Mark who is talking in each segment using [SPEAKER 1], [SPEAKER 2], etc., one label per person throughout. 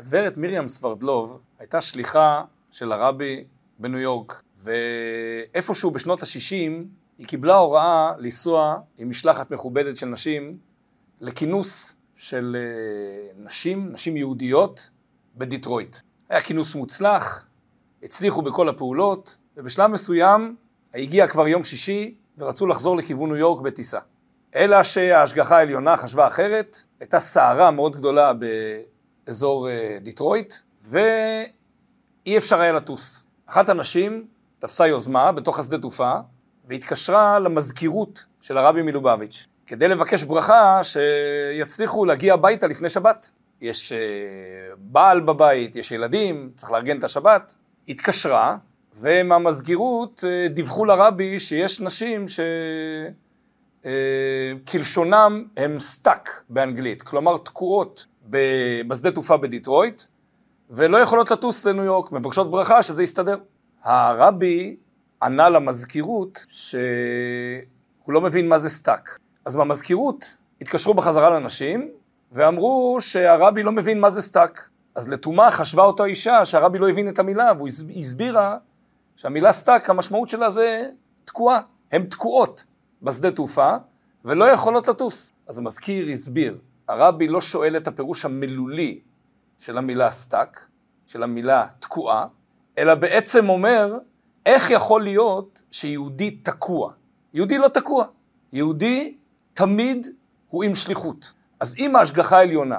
[SPEAKER 1] הגברת מרים סברדלוב הייתה שליחה של הרבי בניו יורק, ואיפשהו בשנות ה-60 היא קיבלה הוראה לנסוע עם משלחת מכובדת של נשים לכינוס של אה, נשים, נשים יהודיות, בדיטרויט. היה כינוס מוצלח, הצליחו בכל הפעולות, ובשלב מסוים הגיע כבר יום שישי ורצו לחזור לכיוון ניו יורק בטיסה. אלא שההשגחה העליונה חשבה אחרת, הייתה סערה מאוד גדולה באזור אה, דיטרויט, ואי אפשר היה לטוס. אחת הנשים תפסה יוזמה בתוך השדה תעופה, והתקשרה למזכירות של הרבי מלובביץ', כדי לבקש ברכה שיצליחו להגיע הביתה לפני שבת. יש אה, בעל בבית, יש ילדים, צריך לארגן את השבת. התקשרה, ומהמזכירות אה, דיווחו לרבי שיש נשים שכלשונם אה, הם stuck באנגלית, כלומר תקועות בשדה תעופה בדיטרויט, ולא יכולות לטוס לניו יורק, מבקשות ברכה שזה יסתדר. הרבי ענה למזכירות שהוא לא מבין מה זה stuck. אז במזכירות התקשרו בחזרה לנשים ואמרו שהרבי לא מבין מה זה stuck. אז לתומה חשבה אותה אישה שהרבי לא הבין את המילה והיא הסבירה שהמילה stuck המשמעות שלה זה תקועה. הן תקועות בשדה תעופה ולא יכולות לטוס. אז המזכיר הסביר, הרבי לא שואל את הפירוש המילולי של המילה stuck, של המילה תקועה, אלא בעצם אומר איך יכול להיות שיהודי תקוע? יהודי לא תקוע. יהודי תמיד הוא עם שליחות. אז אם ההשגחה העליונה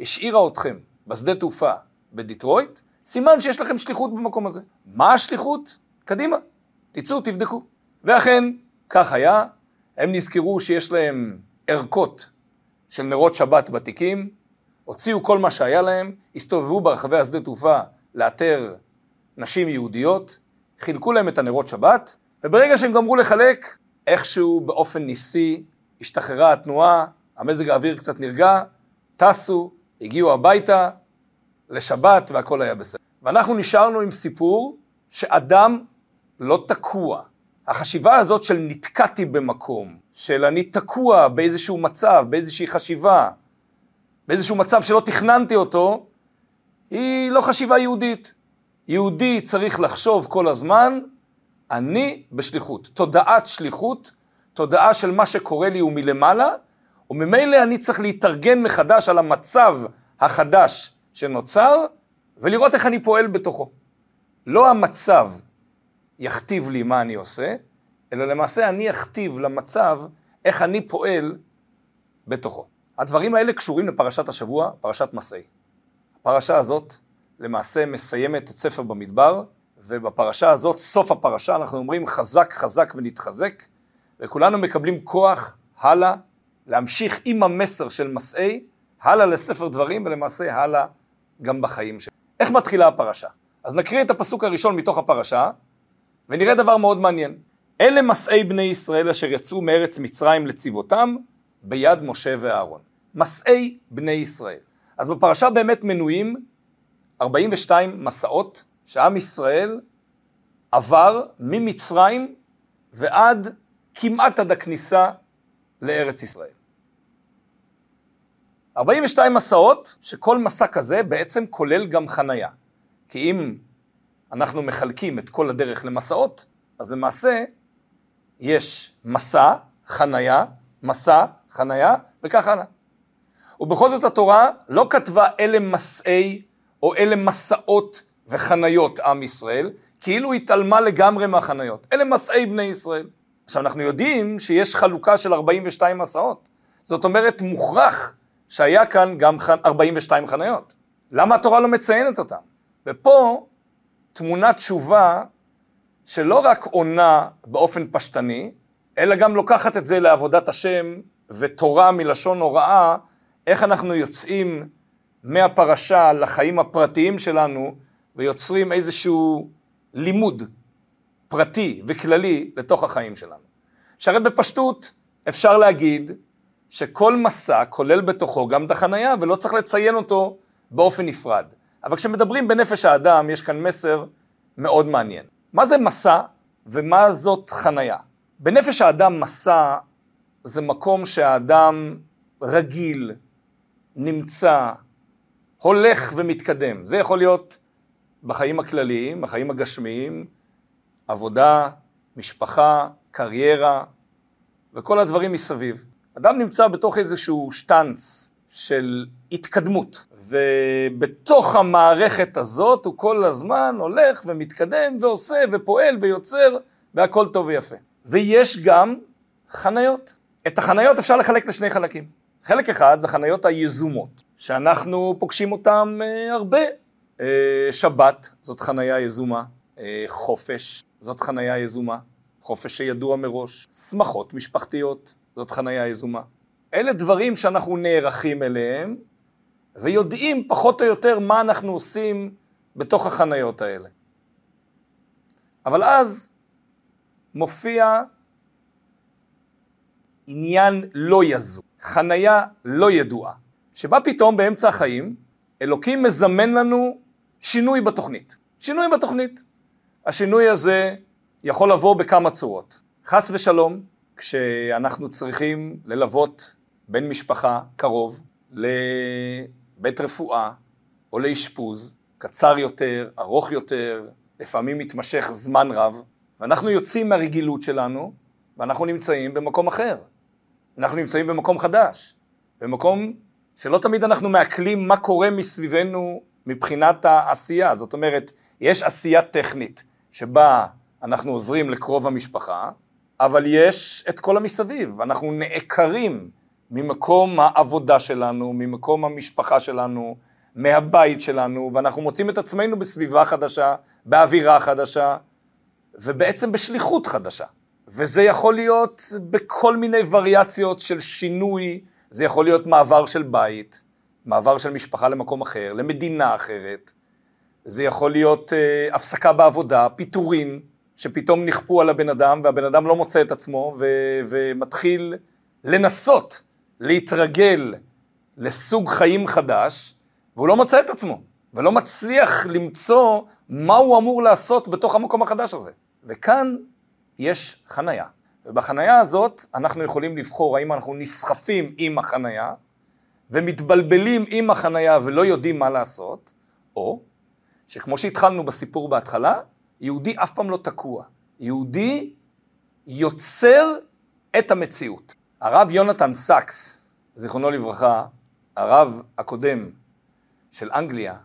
[SPEAKER 1] השאירה אתכם בשדה תעופה בדיטרויט, סימן שיש לכם שליחות במקום הזה. מה השליחות? קדימה, תצאו, תבדקו. ואכן, כך היה, הם נזכרו שיש להם ערכות של נרות שבת בתיקים, הוציאו כל מה שהיה להם, הסתובבו ברחבי השדה תעופה לאתר נשים יהודיות, חילקו להם את הנרות שבת, וברגע שהם גמרו לחלק, איכשהו באופן ניסי השתחררה התנועה, המזג האוויר קצת נרגע, טסו, הגיעו הביתה לשבת והכל היה בסדר. ואנחנו נשארנו עם סיפור שאדם לא תקוע. החשיבה הזאת של נתקעתי במקום, של אני תקוע באיזשהו מצב, באיזושהי חשיבה, באיזשהו מצב שלא תכננתי אותו, היא לא חשיבה יהודית. יהודי צריך לחשוב כל הזמן, אני בשליחות. תודעת שליחות, תודעה של מה שקורה לי הוא מלמעלה, וממילא אני צריך להתארגן מחדש על המצב החדש שנוצר, ולראות איך אני פועל בתוכו. לא המצב יכתיב לי מה אני עושה, אלא למעשה אני אכתיב למצב איך אני פועל בתוכו. הדברים האלה קשורים לפרשת השבוע, פרשת מסעי. הפרשה הזאת למעשה מסיימת את ספר במדבר, ובפרשה הזאת, סוף הפרשה, אנחנו אומרים חזק חזק ונתחזק, וכולנו מקבלים כוח הלאה, להמשיך עם המסר של מסעי, הלאה לספר דברים, ולמעשה הלאה גם בחיים שלנו. איך מתחילה הפרשה? אז נקריא את הפסוק הראשון מתוך הפרשה, ונראה דבר מאוד מעניין. אלה מסעי בני ישראל אשר יצאו מארץ מצרים לצבאותם ביד משה ואהרון. מסעי בני ישראל. אז בפרשה באמת מנויים 42 מסעות שעם ישראל עבר ממצרים ועד כמעט עד הכניסה לארץ ישראל. 42 מסעות, שכל מסע כזה בעצם כולל גם חנייה. כי אם אנחנו מחלקים את כל הדרך למסעות, אז למעשה יש מסע, חנייה, מסע, חנייה, וכך הלאה. ובכל זאת התורה לא כתבה אלה מסעי או אלה מסעות וחניות עם ישראל, כאילו התעלמה לגמרי מהחניות. אלה מסעי בני ישראל. עכשיו אנחנו יודעים שיש חלוקה של 42 מסעות. זאת אומרת מוכרח שהיה כאן גם 42 חניות. למה התורה לא מציינת אותם? ופה תמונת תשובה שלא רק עונה באופן פשטני, אלא גם לוקחת את זה לעבודת השם ותורה מלשון הוראה, איך אנחנו יוצאים מהפרשה לחיים הפרטיים שלנו ויוצרים איזשהו לימוד פרטי וכללי לתוך החיים שלנו. שהרי בפשטות אפשר להגיד שכל מסע כולל בתוכו גם את החנייה ולא צריך לציין אותו באופן נפרד. אבל כשמדברים בנפש האדם יש כאן מסר מאוד מעניין. מה זה מסע ומה זאת חנייה? בנפש האדם מסע זה מקום שהאדם רגיל, נמצא, הולך ומתקדם. זה יכול להיות בחיים הכלליים, בחיים הגשמיים, עבודה, משפחה, קריירה וכל הדברים מסביב. אדם נמצא בתוך איזשהו שטנץ של התקדמות, ובתוך המערכת הזאת הוא כל הזמן הולך ומתקדם ועושה ופועל ויוצר והכל טוב ויפה. ויש גם חניות. את החניות אפשר לחלק לשני חלקים. חלק אחד זה חניות היזומות, שאנחנו פוגשים אותן אה, הרבה. אה, שבת זאת חניה יזומה, אה, חופש זאת חניה יזומה, חופש שידוע מראש, שמחות משפחתיות זאת חניה יזומה. אלה דברים שאנחנו נערכים אליהם ויודעים פחות או יותר מה אנחנו עושים בתוך החניות האלה. אבל אז מופיע עניין לא יזום, חניה לא ידועה, שבה פתאום באמצע החיים אלוקים מזמן לנו שינוי בתוכנית. שינוי בתוכנית. השינוי הזה יכול לבוא בכמה צורות. חס ושלום, כשאנחנו צריכים ללוות בן משפחה קרוב לבית רפואה או לאשפוז, קצר יותר, ארוך יותר, לפעמים מתמשך זמן רב, ואנחנו יוצאים מהרגילות שלנו ואנחנו נמצאים במקום אחר. אנחנו נמצאים במקום חדש, במקום שלא תמיד אנחנו מעכלים מה קורה מסביבנו מבחינת העשייה. זאת אומרת, יש עשייה טכנית שבה אנחנו עוזרים לקרוב המשפחה, אבל יש את כל המסביב. אנחנו נעקרים ממקום העבודה שלנו, ממקום המשפחה שלנו, מהבית שלנו, ואנחנו מוצאים את עצמנו בסביבה חדשה, באווירה חדשה, ובעצם בשליחות חדשה. וזה יכול להיות בכל מיני וריאציות של שינוי, זה יכול להיות מעבר של בית, מעבר של משפחה למקום אחר, למדינה אחרת, זה יכול להיות אה, הפסקה בעבודה, פיטורין, שפתאום נכפו על הבן אדם והבן אדם לא מוצא את עצמו ו- ומתחיל לנסות להתרגל לסוג חיים חדש, והוא לא מוצא את עצמו, ולא מצליח למצוא מה הוא אמור לעשות בתוך המקום החדש הזה. וכאן יש חנייה. ובחנייה הזאת אנחנו יכולים לבחור האם אנחנו נסחפים עם החנייה ומתבלבלים עם החנייה ולא יודעים מה לעשות, או שכמו שהתחלנו בסיפור בהתחלה, יהודי אף פעם לא תקוע. יהודי יוצר את המציאות. הרב יונתן סאקס, זיכרונו לברכה, הרב הקודם של אנגליה,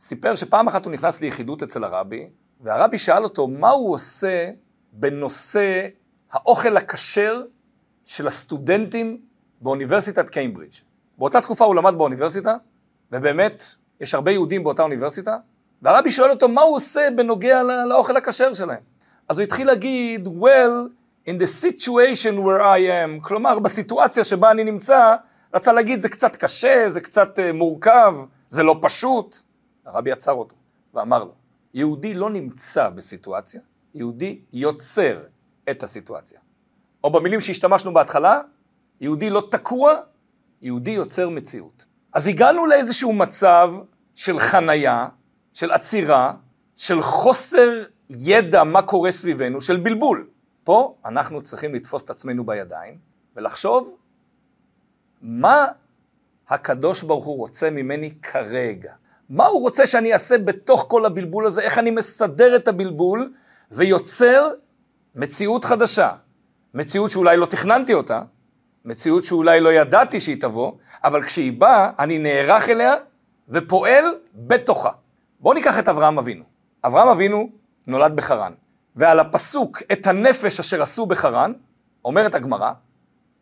[SPEAKER 1] סיפר שפעם אחת הוא נכנס ליחידות אצל הרבי, והרבי שאל אותו מה הוא עושה בנושא האוכל הכשר של הסטודנטים באוניברסיטת קיימברידג'. באותה תקופה הוא למד באוניברסיטה, ובאמת יש הרבה יהודים באותה אוניברסיטה, והרבי שואל אותו מה הוא עושה בנוגע לא, לאוכל הכשר שלהם. אז הוא התחיל להגיד, well, in the situation where I am, כלומר בסיטואציה שבה אני נמצא, רצה להגיד זה קצת קשה, זה קצת uh, מורכב, זה לא פשוט. הרבי עצר אותו ואמר לו, יהודי לא נמצא בסיטואציה, יהודי יוצר את הסיטואציה. או במילים שהשתמשנו בהתחלה, יהודי לא תקוע, יהודי יוצר מציאות. אז הגענו לאיזשהו מצב של חנייה, של עצירה, של חוסר ידע מה קורה סביבנו, של בלבול. פה אנחנו צריכים לתפוס את עצמנו בידיים ולחשוב מה הקדוש ברוך הוא רוצה ממני כרגע. מה הוא רוצה שאני אעשה בתוך כל הבלבול הזה, איך אני מסדר את הבלבול ויוצר מציאות חדשה. מציאות שאולי לא תכננתי אותה, מציאות שאולי לא ידעתי שהיא תבוא, אבל כשהיא באה, אני נערך אליה ופועל בתוכה. בואו ניקח את אברהם אבינו. אברהם אבינו נולד בחרן, ועל הפסוק את הנפש אשר עשו בחרן, אומרת הגמרא,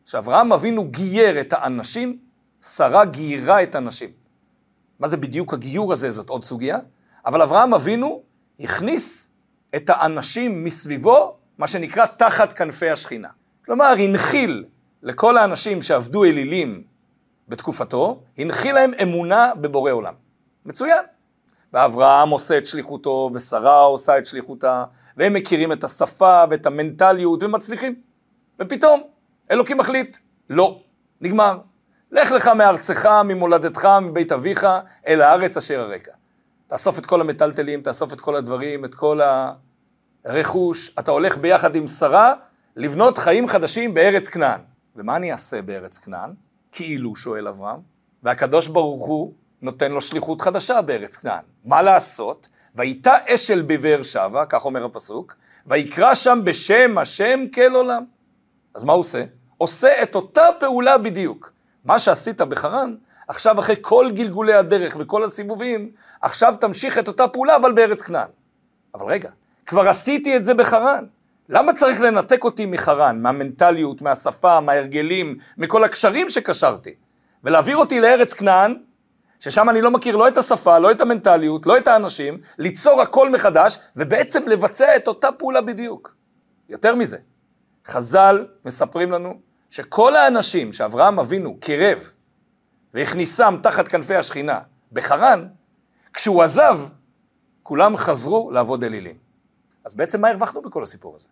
[SPEAKER 1] שאברהם אבינו גייר את האנשים, שרה גיירה את הנשים. מה זה בדיוק הגיור הזה? זאת עוד סוגיה. אבל אברהם אבינו הכניס את האנשים מסביבו, מה שנקרא תחת כנפי השכינה. כלומר, הנחיל לכל האנשים שעבדו אלילים בתקופתו, הנחיל להם אמונה בבורא עולם. מצוין. ואברהם עושה את שליחותו, ושרה עושה את שליחותה, והם מכירים את השפה ואת המנטליות ומצליחים. ופתאום, אלוקים מחליט, לא, נגמר. לך לך מארצך, ממולדתך, מבית אביך, אל הארץ אשר הרקע. תאסוף את כל המטלטלים, תאסוף את כל הדברים, את כל הרכוש, אתה הולך ביחד עם שרה לבנות חיים חדשים בארץ כנען. ומה אני אעשה בארץ כנען? כאילו, שואל אברהם, והקדוש ברוך הוא נותן לו שליחות חדשה בארץ כנען. מה לעשות? והייתה אשל בבאר שבע, כך אומר הפסוק, ויקרא שם בשם השם כל עולם. אז מה הוא עושה? עושה את אותה פעולה בדיוק. מה שעשית בחרן, עכשיו אחרי כל גלגולי הדרך וכל הסיבובים, עכשיו תמשיך את אותה פעולה אבל בארץ כנען. אבל רגע, כבר עשיתי את זה בחרן. למה צריך לנתק אותי מחרן, מהמנטליות, מהשפה, מההרגלים, מכל הקשרים שקשרתי, ולהעביר אותי לארץ כנען, ששם אני לא מכיר לא את השפה, לא את המנטליות, לא את האנשים, ליצור הכל מחדש, ובעצם לבצע את אותה פעולה בדיוק. יותר מזה, חז"ל מספרים לנו שכל האנשים שאברהם אבינו קירב והכניסם תחת כנפי השכינה בחרן, כשהוא עזב, כולם חזרו לעבוד אלילים. אז בעצם מה הרווחנו בכל הסיפור הזה?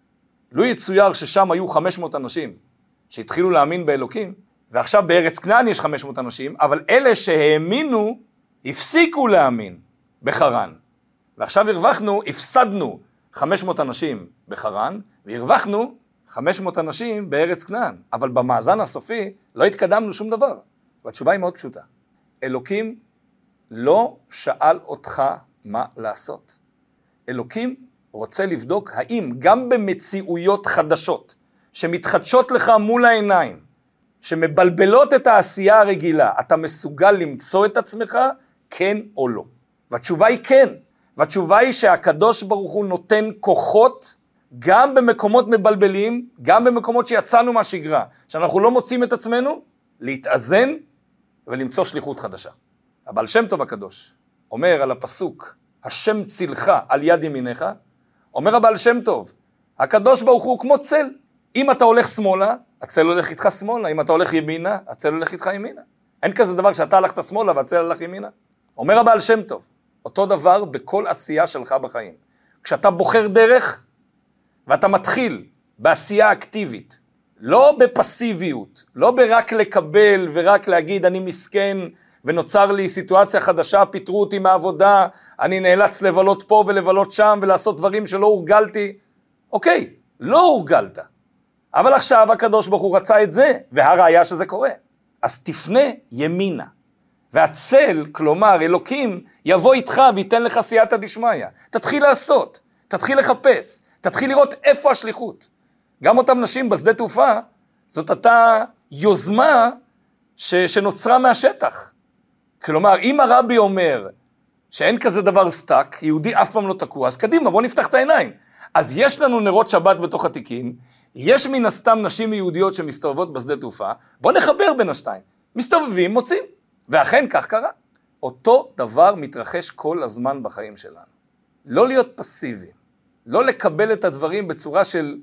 [SPEAKER 1] לו יצויר ששם היו 500 אנשים שהתחילו להאמין באלוקים, ועכשיו בארץ כנען יש 500 אנשים, אבל אלה שהאמינו הפסיקו להאמין בחרן. ועכשיו הרווחנו, הפסדנו 500 אנשים בחרן, והרווחנו 500 אנשים בארץ כנען. אבל במאזן הסופי לא התקדמנו שום דבר. והתשובה היא מאוד פשוטה. אלוקים לא שאל אותך מה לעשות. אלוקים רוצה לבדוק האם גם במציאויות חדשות שמתחדשות לך מול העיניים, שמבלבלות את העשייה הרגילה, אתה מסוגל למצוא את עצמך, כן או לא? והתשובה היא כן. והתשובה היא שהקדוש ברוך הוא נותן כוחות גם במקומות מבלבלים, גם במקומות שיצאנו מהשגרה, שאנחנו לא מוצאים את עצמנו, להתאזן ולמצוא שליחות חדשה. הבעל שם טוב הקדוש אומר על הפסוק, השם צילך על יד ימיניך, אומר הבעל שם טוב, הקדוש ברוך הוא כמו צל. אם אתה הולך שמאלה, הצל הולך איתך שמאלה, אם אתה הולך ימינה, הצל הולך איתך ימינה. אין כזה דבר שאתה הלכת שמאלה והצל הלך ימינה. אומר הבעל שם טוב, אותו דבר בכל עשייה שלך בחיים. כשאתה בוחר דרך ואתה מתחיל בעשייה אקטיבית, לא בפסיביות, לא ברק לקבל ורק להגיד אני מסכן ונוצר לי סיטואציה חדשה, פיטרו אותי מהעבודה, אני נאלץ לבלות פה ולבלות שם ולעשות דברים שלא הורגלתי. אוקיי, לא הורגלת. אבל עכשיו הקדוש ברוך הוא רצה את זה, והראיה שזה קורה. אז תפנה ימינה. והצל, כלומר אלוקים, יבוא איתך וייתן לך סייעתא דשמיא. תתחיל לעשות, תתחיל לחפש, תתחיל לראות איפה השליחות. גם אותם נשים בשדה תעופה, זאת הייתה יוזמה ש, שנוצרה מהשטח. כלומר, אם הרבי אומר שאין כזה דבר stuck, יהודי אף פעם לא תקוע, אז קדימה, בואו נפתח את העיניים. אז יש לנו נרות שבת בתוך התיקים, יש מן הסתם נשים יהודיות שמסתובבות בשדה תעופה, בואו נחבר בין השתיים. מסתובבים, מוצאים. ואכן כך קרה. אותו דבר מתרחש כל הזמן בחיים שלנו. לא להיות פסיביים, לא לקבל את הדברים בצורה של,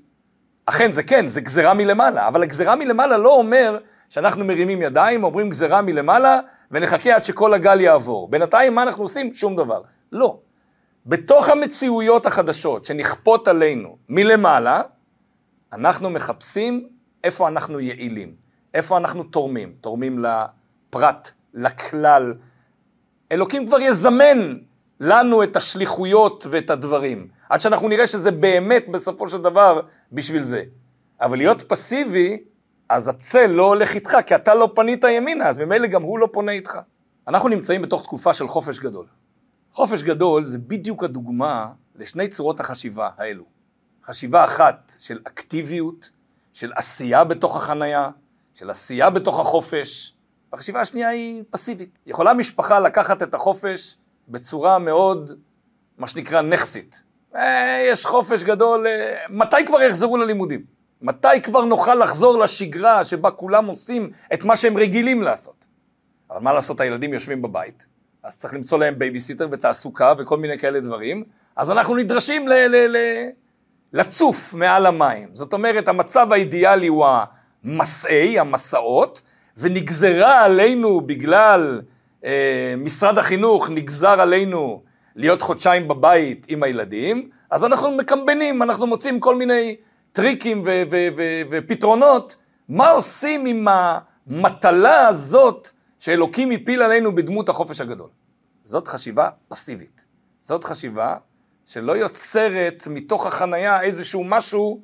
[SPEAKER 1] אכן זה כן, זה גזרה מלמעלה, אבל הגזרה מלמעלה לא אומר שאנחנו מרימים ידיים, אומרים גזרה מלמעלה, ונחכה עד שכל הגל יעבור. בינתיים מה אנחנו עושים? שום דבר. לא. בתוך המציאויות החדשות שנכפות עלינו מלמעלה, אנחנו מחפשים איפה אנחנו יעילים, איפה אנחנו תורמים, תורמים לפרט, לכלל. אלוקים כבר יזמן לנו את השליחויות ואת הדברים, עד שאנחנו נראה שזה באמת בסופו של דבר בשביל זה. אבל להיות פסיבי, אז הצל לא הולך איתך, כי אתה לא פנית ימינה, אז ממילא גם הוא לא פונה איתך. אנחנו נמצאים בתוך תקופה של חופש גדול. חופש גדול זה בדיוק הדוגמה לשני צורות החשיבה האלו. חשיבה אחת של אקטיביות, של עשייה בתוך החנייה, של עשייה בתוך החופש, והחשיבה השנייה היא פסיבית. יכולה משפחה לקחת את החופש בצורה מאוד, מה שנקרא, נכסית. אה, יש חופש גדול, אה, מתי כבר יחזרו ללימודים? מתי כבר נוכל לחזור לשגרה שבה כולם עושים את מה שהם רגילים לעשות? אבל מה לעשות, הילדים יושבים בבית, אז צריך למצוא להם בייביסיטר ותעסוקה וכל מיני כאלה דברים, אז אנחנו נדרשים ל- ל- ל- לצוף מעל המים. זאת אומרת, המצב האידיאלי הוא המסעי, המסעות, ונגזרה עלינו בגלל אה, משרד החינוך, נגזר עלינו להיות חודשיים בבית עם הילדים, אז אנחנו מקמבנים, אנחנו מוצאים כל מיני טריקים ו- ו- ו- ופתרונות, מה עושים עם המטלה הזאת שאלוקים הפיל עלינו בדמות החופש הגדול. זאת חשיבה פסיבית. זאת חשיבה שלא יוצרת מתוך החנייה איזשהו משהו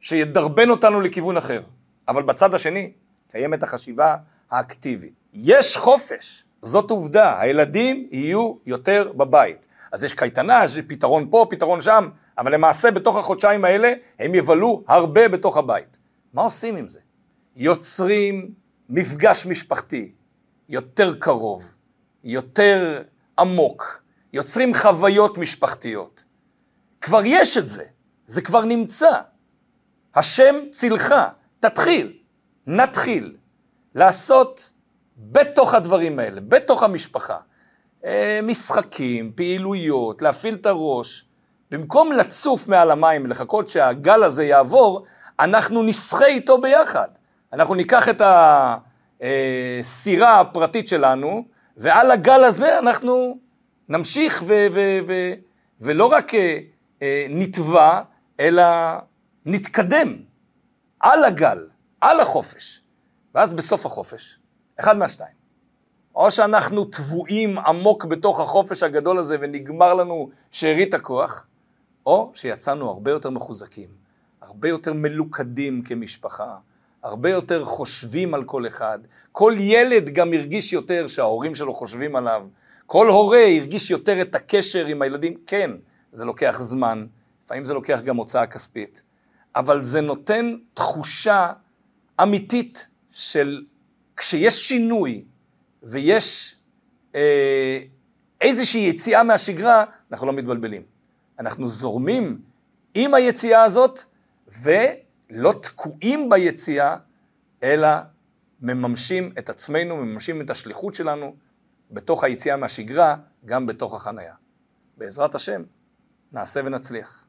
[SPEAKER 1] שידרבן אותנו לכיוון אחר. אבל בצד השני קיימת החשיבה האקטיבית. יש חופש, זאת עובדה, הילדים יהיו יותר בבית. אז יש קייטנה, יש פתרון פה, פתרון שם, אבל למעשה בתוך החודשיים האלה הם יבלו הרבה בתוך הבית. מה עושים עם זה? יוצרים מפגש משפחתי יותר קרוב, יותר עמוק, יוצרים חוויות משפחתיות. כבר יש את זה, זה כבר נמצא. השם צילך, תתחיל, נתחיל לעשות בתוך הדברים האלה, בתוך המשפחה, אה, משחקים, פעילויות, להפעיל את הראש. במקום לצוף מעל המים, לחכות שהגל הזה יעבור, אנחנו נסחה איתו ביחד. אנחנו ניקח את הסירה הפרטית שלנו, ועל הגל הזה אנחנו נמשיך ו- ו- ו- ולא רק אה, אה, נתבע, אלא נתקדם על הגל, על החופש. ואז בסוף החופש, אחד מהשתיים. או שאנחנו טבועים עמוק בתוך החופש הגדול הזה ונגמר לנו שארית הכוח, או שיצאנו הרבה יותר מחוזקים, הרבה יותר מלוכדים כמשפחה, הרבה יותר חושבים על כל אחד. כל ילד גם הרגיש יותר שההורים שלו חושבים עליו. כל הורה הרגיש יותר את הקשר עם הילדים. כן, זה לוקח זמן, לפעמים זה לוקח גם הוצאה כספית, אבל זה נותן תחושה אמיתית של כשיש שינוי ויש אה, איזושהי יציאה מהשגרה, אנחנו לא מתבלבלים. אנחנו זורמים עם היציאה הזאת ולא תקועים ביציאה, אלא מממשים את עצמנו, מממשים את השליחות שלנו בתוך היציאה מהשגרה, גם בתוך החנייה. בעזרת השם, נעשה ונצליח.